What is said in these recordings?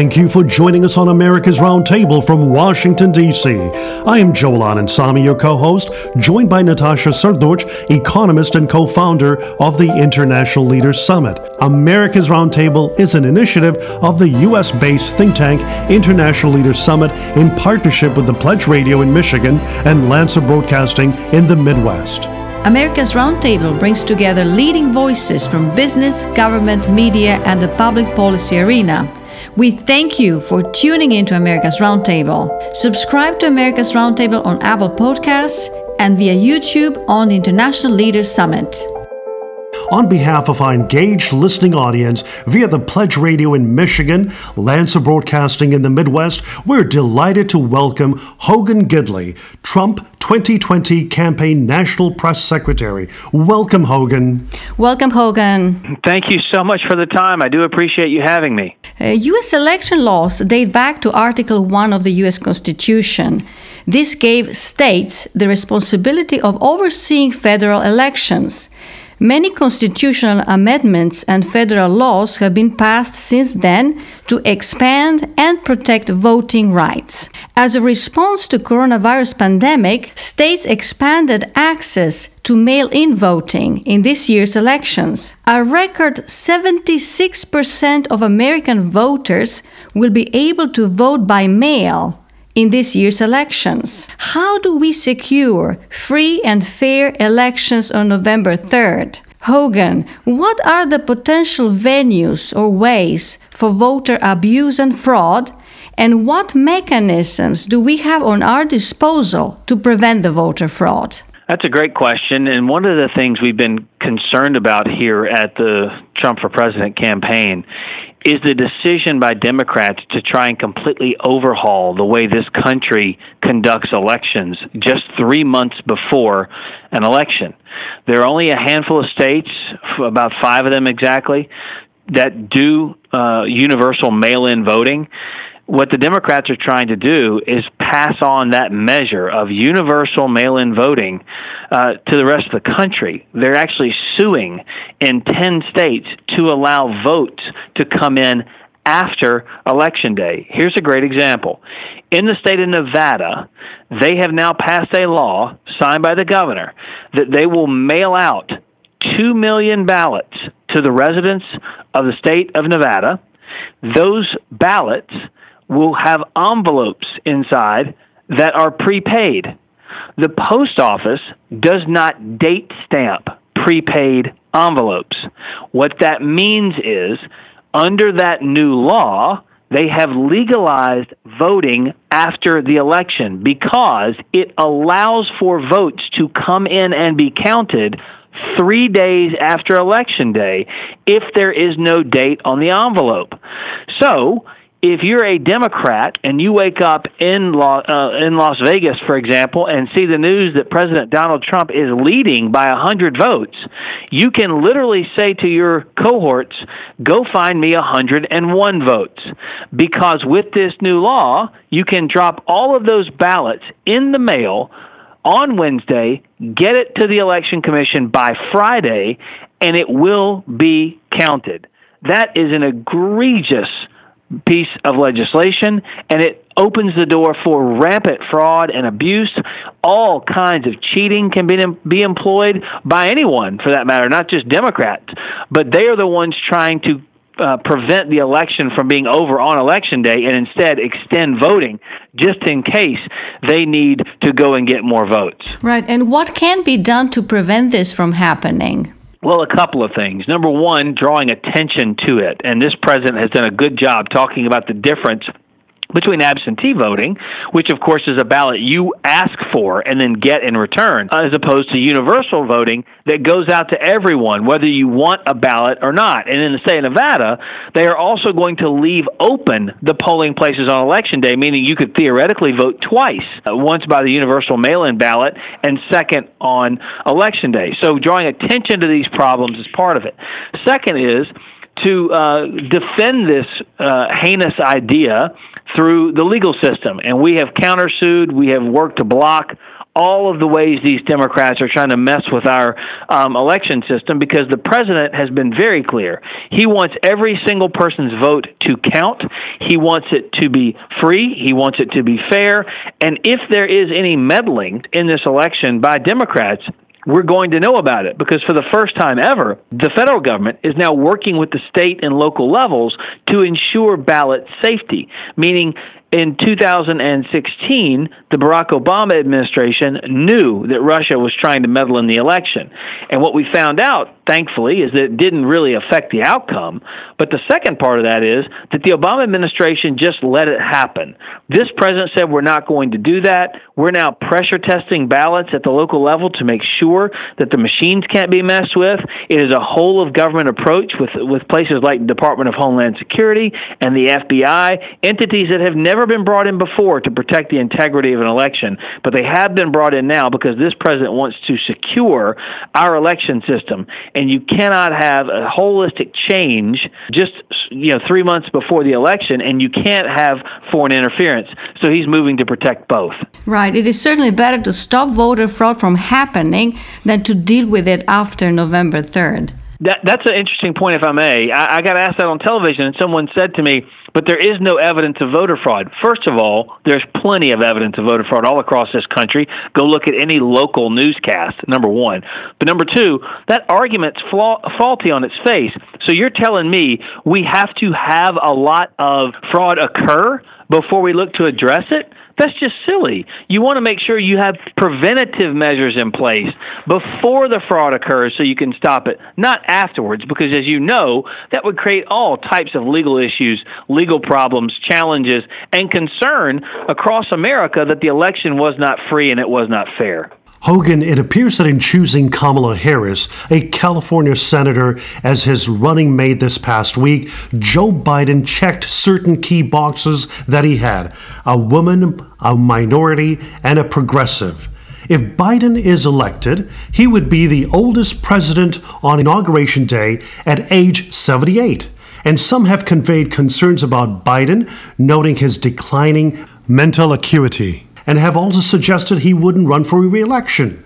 Thank you for joining us on America's Roundtable from Washington, D.C. I am Joel Samy, your co host, joined by Natasha Srdoc, economist and co founder of the International Leaders Summit. America's Roundtable is an initiative of the U.S. based think tank International Leaders Summit in partnership with the Pledge Radio in Michigan and Lanser Broadcasting in the Midwest. America's Roundtable brings together leading voices from business, government, media, and the public policy arena. We thank you for tuning in to America's Roundtable. Subscribe to America's Roundtable on Apple Podcasts and via YouTube on the International Leaders Summit. On behalf of our engaged listening audience via the Pledge Radio in Michigan, Lanser Broadcasting in the Midwest, we're delighted to welcome Hogan Gidley, Trump 2020 Campaign National Press Secretary. Welcome, Hogan. Welcome, Hogan. Thank you so much for the time. I do appreciate you having me. Uh, U.S. election laws date back to Article 1 of the U.S. Constitution. This gave states the responsibility of overseeing federal elections. Many constitutional amendments and federal laws have been passed since then to expand and protect voting rights. As a response to coronavirus pandemic, states expanded access to mail-in voting in this year's elections. A record 76% of American voters will be able to vote by mail in this year's elections. How do we secure free and fair elections on November 3rd? Hogan, what are the potential venues or ways for voter abuse and fraud? And what mechanisms do we have on our disposal to prevent the voter fraud? That's a great question. And one of the things we've been concerned about here at the Trump for President campaign is the decision by Democrats to try and completely overhaul the way this country conducts elections just three months before an election. There are only a handful of states, about five of them exactly, that do uh, universal mail in voting what the Democrats are trying to do is pass on that measure of universal mail in voting uh, to the rest of the country. They're actually suing in 10 states to allow votes to come in after Election Day. Here's a great example. In the state of Nevada, they have now passed a law signed by the governor that they will mail out 2 million ballots to the residents of the state of Nevada. Those ballots will have envelopes inside that are prepaid. The post office does not date stamp prepaid envelopes. What that means is, under that new law, they have legalized voting after the election because it allows for votes to come in and be counted three days after election day if there is no date on the envelope. So, if you're a Democrat and you wake up in Las, uh, in Las Vegas, for example, and see the news that President Donald Trump is leading by 100 votes, you can literally say to your cohorts, go find me 101 votes. Because with this new law, you can drop all of those ballots in the mail on Wednesday, get it to the Election Commission by Friday, and it will be counted. That is an egregious piece of legislation, and it opens the door for rampant fraud and abuse. All kinds of cheating can be, be employed by anyone, for that matter, not just Democrats, but they are the ones trying to uh, prevent the election from being over on election day and instead extend voting just in case they need to go and get more votes. Right. And what can be done to prevent this from happening? Well, a couple of things. Number one, drawing attention to it. And this president has done a good job talking about the difference between absentee voting, which of course is a ballot you ask for and then get in return, as opposed to universal voting that goes out to everyone, whether you want a ballot or not. And in the state of Nevada, they are also going to leave open the polling places on election day, meaning you could theoretically vote twice, uh, once by the universal mail in ballot and second on election day. So drawing attention to these problems is part of it. Second is, to uh, defend this uh, heinous idea through the legal system. And we have countersued, we have worked to block all of the ways these Democrats are trying to mess with our um, election system because the president has been very clear. He wants every single person's vote to count. He wants it to be free. He wants it to be fair. And if there is any meddling in this election by Democrats, we're going to know about it because for the first time ever, the federal government is now working with the state and local levels to ensure ballot safety, meaning in 2016, the Barack Obama administration knew that Russia was trying to meddle in the election. And what we found out, thankfully, is that it didn't really affect the outcome. But the second part of that is that the Obama administration just let it happen. This president said, We're not going to do that. We're now pressure testing ballots at the local level to make sure that the machines can't be messed with. It is a whole of government approach with, with places like the Department of Homeland Security and the FBI, entities that have never never been brought in before to protect the integrity of an election, but they have been brought in now because this president wants to secure our election system. And you cannot have a holistic change just you know 3 months before the election and you can't have foreign interference. So he's moving to protect both. Right. It is certainly better to stop voter fraud from happening than to deal with it after November 3rd. That, that's an interesting point, if I may. I, I got asked that on television, and someone said to me, but there is no evidence of voter fraud. First of all, there's plenty of evidence of voter fraud all across this country. Go look at any local newscast, number one. But number two, that argument's flaw- faulty on its face. So you're telling me we have to have a lot of fraud occur before we look to address it? That's just silly. You want to make sure you have preventative measures in place before the fraud occurs so you can stop it, not afterwards, because as you know, that would create all types of legal issues, legal problems, challenges, and concern across America that the election was not free and it was not fair. Hogan, it appears that in choosing Kamala Harris, a California senator, as his running mate this past week, Joe Biden checked certain key boxes that he had a woman, a minority, and a progressive. If Biden is elected, he would be the oldest president on Inauguration Day at age 78. And some have conveyed concerns about Biden, noting his declining mental acuity and have also suggested he wouldn't run for re election.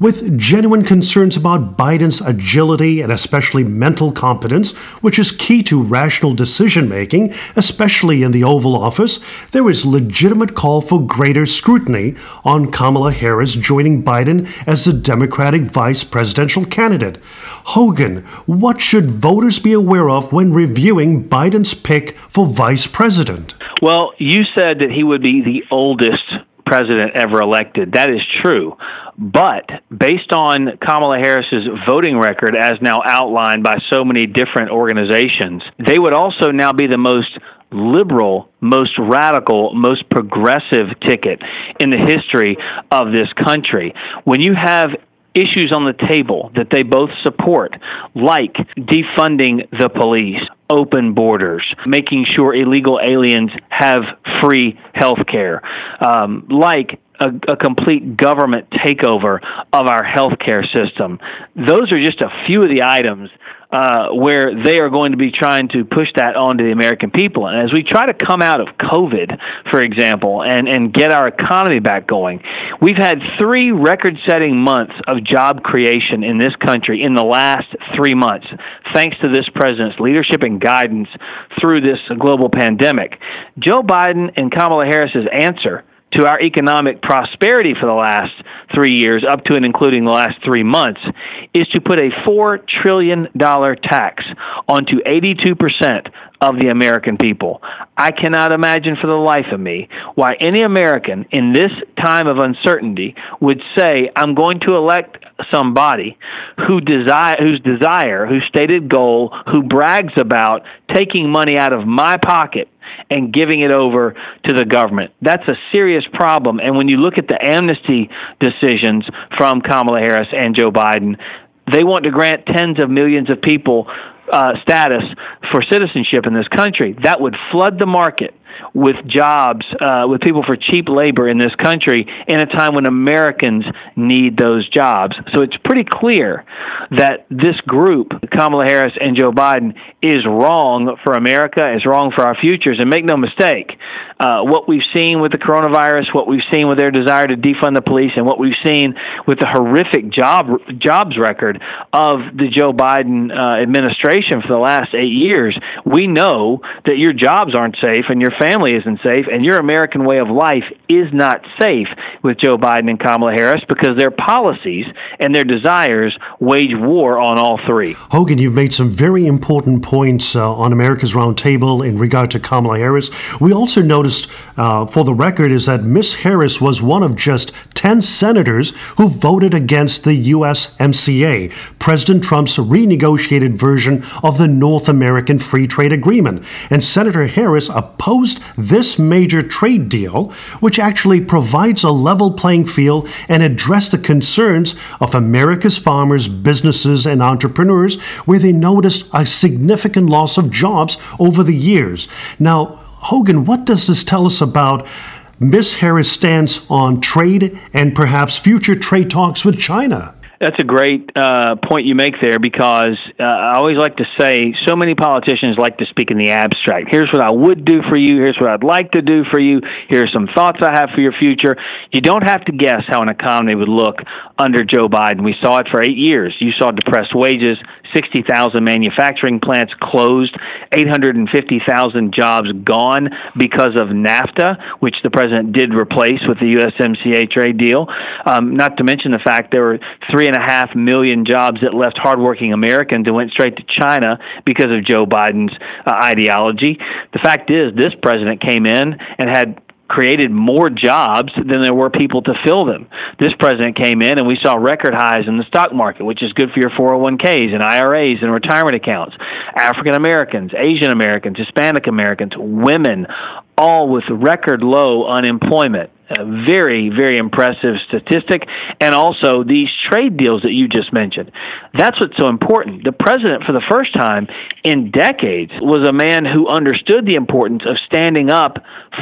With genuine concerns about Biden's agility and especially mental competence, which is key to rational decision making, especially in the Oval Office, there is legitimate call for greater scrutiny on Kamala Harris joining Biden as the Democratic vice presidential candidate. Hogan, what should voters be aware of when reviewing Biden's pick for vice president? Well, you said that he would be the oldest president ever elected. That is true. But based on Kamala Harris's voting record, as now outlined by so many different organizations, they would also now be the most liberal, most radical, most progressive ticket in the history of this country. When you have issues on the table that they both support, like defunding the police, open borders, making sure illegal aliens have free health care, um, like a, a, complete government takeover of our healthcare system. Those are just a few of the items uh, where they are going to be trying to push that onto the American people. And as we try to come out of COVID, for example, and, and get our economy back going, we've had three record setting months of job creation in this country in the last three months, thanks to this president's leadership and guidance through this global pandemic. Joe Biden and Kamala Harris's answer to our economic prosperity for the last three years, up to and including the last three months, is to put a $4 trillion tax onto 82% of the American people. I cannot imagine for the life of me why any American in this time of uncertainty would say, I'm going to elect somebody who desire whose desire, whose stated goal, who brags about taking money out of my pocket and giving it over to the government. That's a serious problem. And when you look at the amnesty decisions from Kamala Harris and Joe Biden, they want to grant tens of millions of people uh, status for citizenship in this country. That would flood the market with jobs, uh, with people for cheap labor in this country in a time when Americans need those jobs. So it's pretty clear that this group, Kamala Harris and Joe Biden, is wrong for America, is wrong for our futures. And make no mistake, uh, what we've seen with the coronavirus, what we've seen with their desire to defund the police, and what we've seen with the horrific job jobs record of the Joe Biden uh, administration for the last eight years, we know that your jobs aren't safe and your family isn't safe, and your American way of life is not safe with Joe Biden and Kamala Harris because their policies and their desires wage war on all three. Hogan, you've made some very important points uh, on America's Roundtable in regard to Kamala Harris. We also noticed, uh, for the record, is that Miss Harris was one of just 10 senators who voted against the USMCA, President Trump's renegotiated version of the North American Free Trade Agreement. And Senator Harris opposed this major trade deal, which actually provides a level playing field and addressed the concerns of America's farmers, businesses, and entrepreneurs, where they noticed a significant loss of jobs over the years. Now, Hogan, what does this tell us about Miss Harris' stance on trade and perhaps future trade talks with China? That's a great uh, point you make there because uh, I always like to say so many politicians like to speak in the abstract. Here's what I would do for you. Here's what I'd like to do for you. Here are some thoughts I have for your future. You don't have to guess how an economy would look under Joe Biden. We saw it for eight years. You saw depressed wages, 60,000 manufacturing plants closed, 850,000 jobs gone because of NAFTA, which the president did replace with the USMCA trade deal. Um, not to mention the fact there were three and a half million jobs that left hardworking Americans and went straight to China because of Joe Biden's uh, ideology. The fact is, this president came in and had created more jobs than there were people to fill them. This president came in and we saw record highs in the stock market, which is good for your 401ks and IRAs and retirement accounts. African Americans, Asian Americans, Hispanic Americans, women, all with record low unemployment. A very, very impressive statistic. And also these trade deals that you just mentioned. That's what's so important. The president, for the first time in decades, was a man who understood the importance of standing up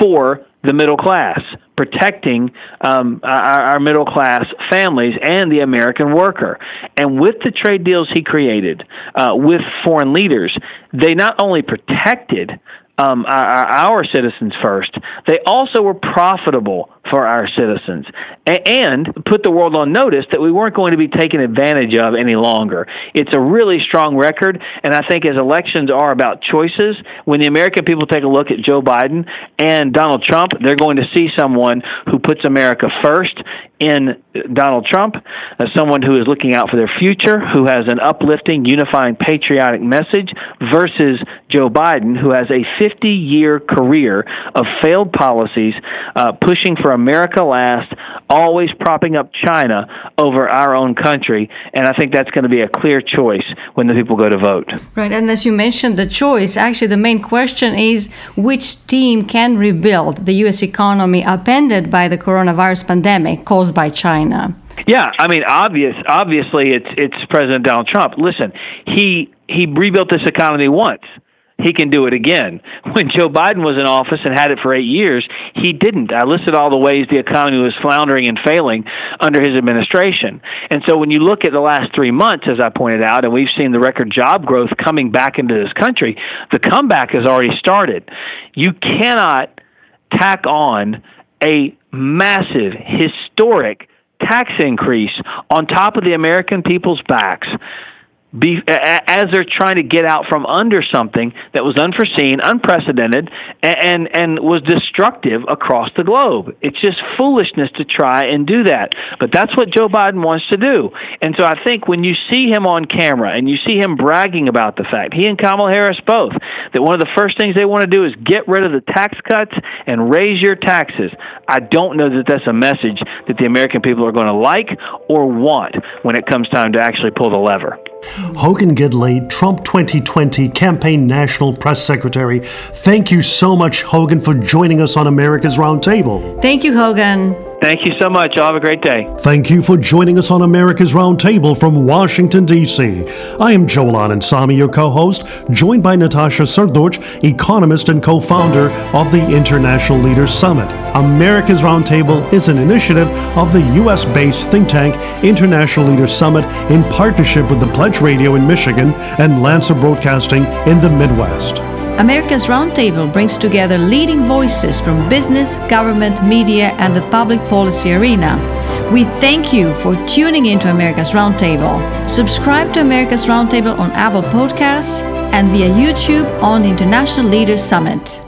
for the middle class, protecting um, our, our middle class families and the American worker. And with the trade deals he created uh, with foreign leaders, they not only protected um, our, our citizens first, they also were profitable for our citizens and put the world on notice that we weren't going to be taken advantage of any longer. It's a really strong record, and I think as elections are about choices, when the American people take a look at Joe Biden and Donald Trump, they're going to see someone who puts America first in Donald Trump, as someone who is looking out for their future, who has an uplifting, unifying, patriotic message, versus Joe Biden, who has a 50 year career of failed policies, uh, pushing for America last, always propping up China over our own country. And I think that's going to be a clear choice when the people go to vote. Right. And as you mentioned, the choice, actually, the main question is which team can rebuild the U.S. economy upended by the coronavirus pandemic caused by China? Yeah, I mean, obvious. Obviously, it's it's President Donald Trump. Listen, he he rebuilt this economy once he can do it again. When Joe Biden was in office and had it for eight years, he didn't. I listed all the ways the economy was floundering and failing under his administration. And so when you look at the last three months, as I pointed out, and we've seen the record job growth coming back into this country, the comeback has already started. You cannot tack on a massive, historic tax increase on top of the American people's backs be, as they're trying to get out from under something that was unforeseen, unprecedented, and, and, and was destructive across the globe. It's just foolishness to try and do that. But that's what Joe Biden wants to do. And so I think when you see him on camera and you see him bragging about the fact, he and Kamala Harris both, that one of the first things they want to do is get rid of the tax cuts and raise your taxes. I don't know that that's a message that the American people are going to like or want when it comes time to actually pull the lever. Hogan Gidley, Trump 2020 Campaign National Press Secretary. Thank you so much, Hogan, for joining us on America's Roundtable. Thank you, Hogan. Thank you so much. Y'all have a great day. Thank you for joining us on America's Roundtable from Washington, D.C. I am Joel Anand your co host, joined by Natasha Srdoc, economist and co founder of the International Leaders Summit. America's Roundtable is an initiative of the U.S. based think tank International Leaders Summit in partnership with the Pledge Radio in Michigan and Lanser Broadcasting in the Midwest. America's Roundtable brings together leading voices from business, government, media, and the public policy arena. We thank you for tuning in to America's Roundtable. Subscribe to America's Roundtable on Apple Podcasts and via YouTube on the International Leaders Summit.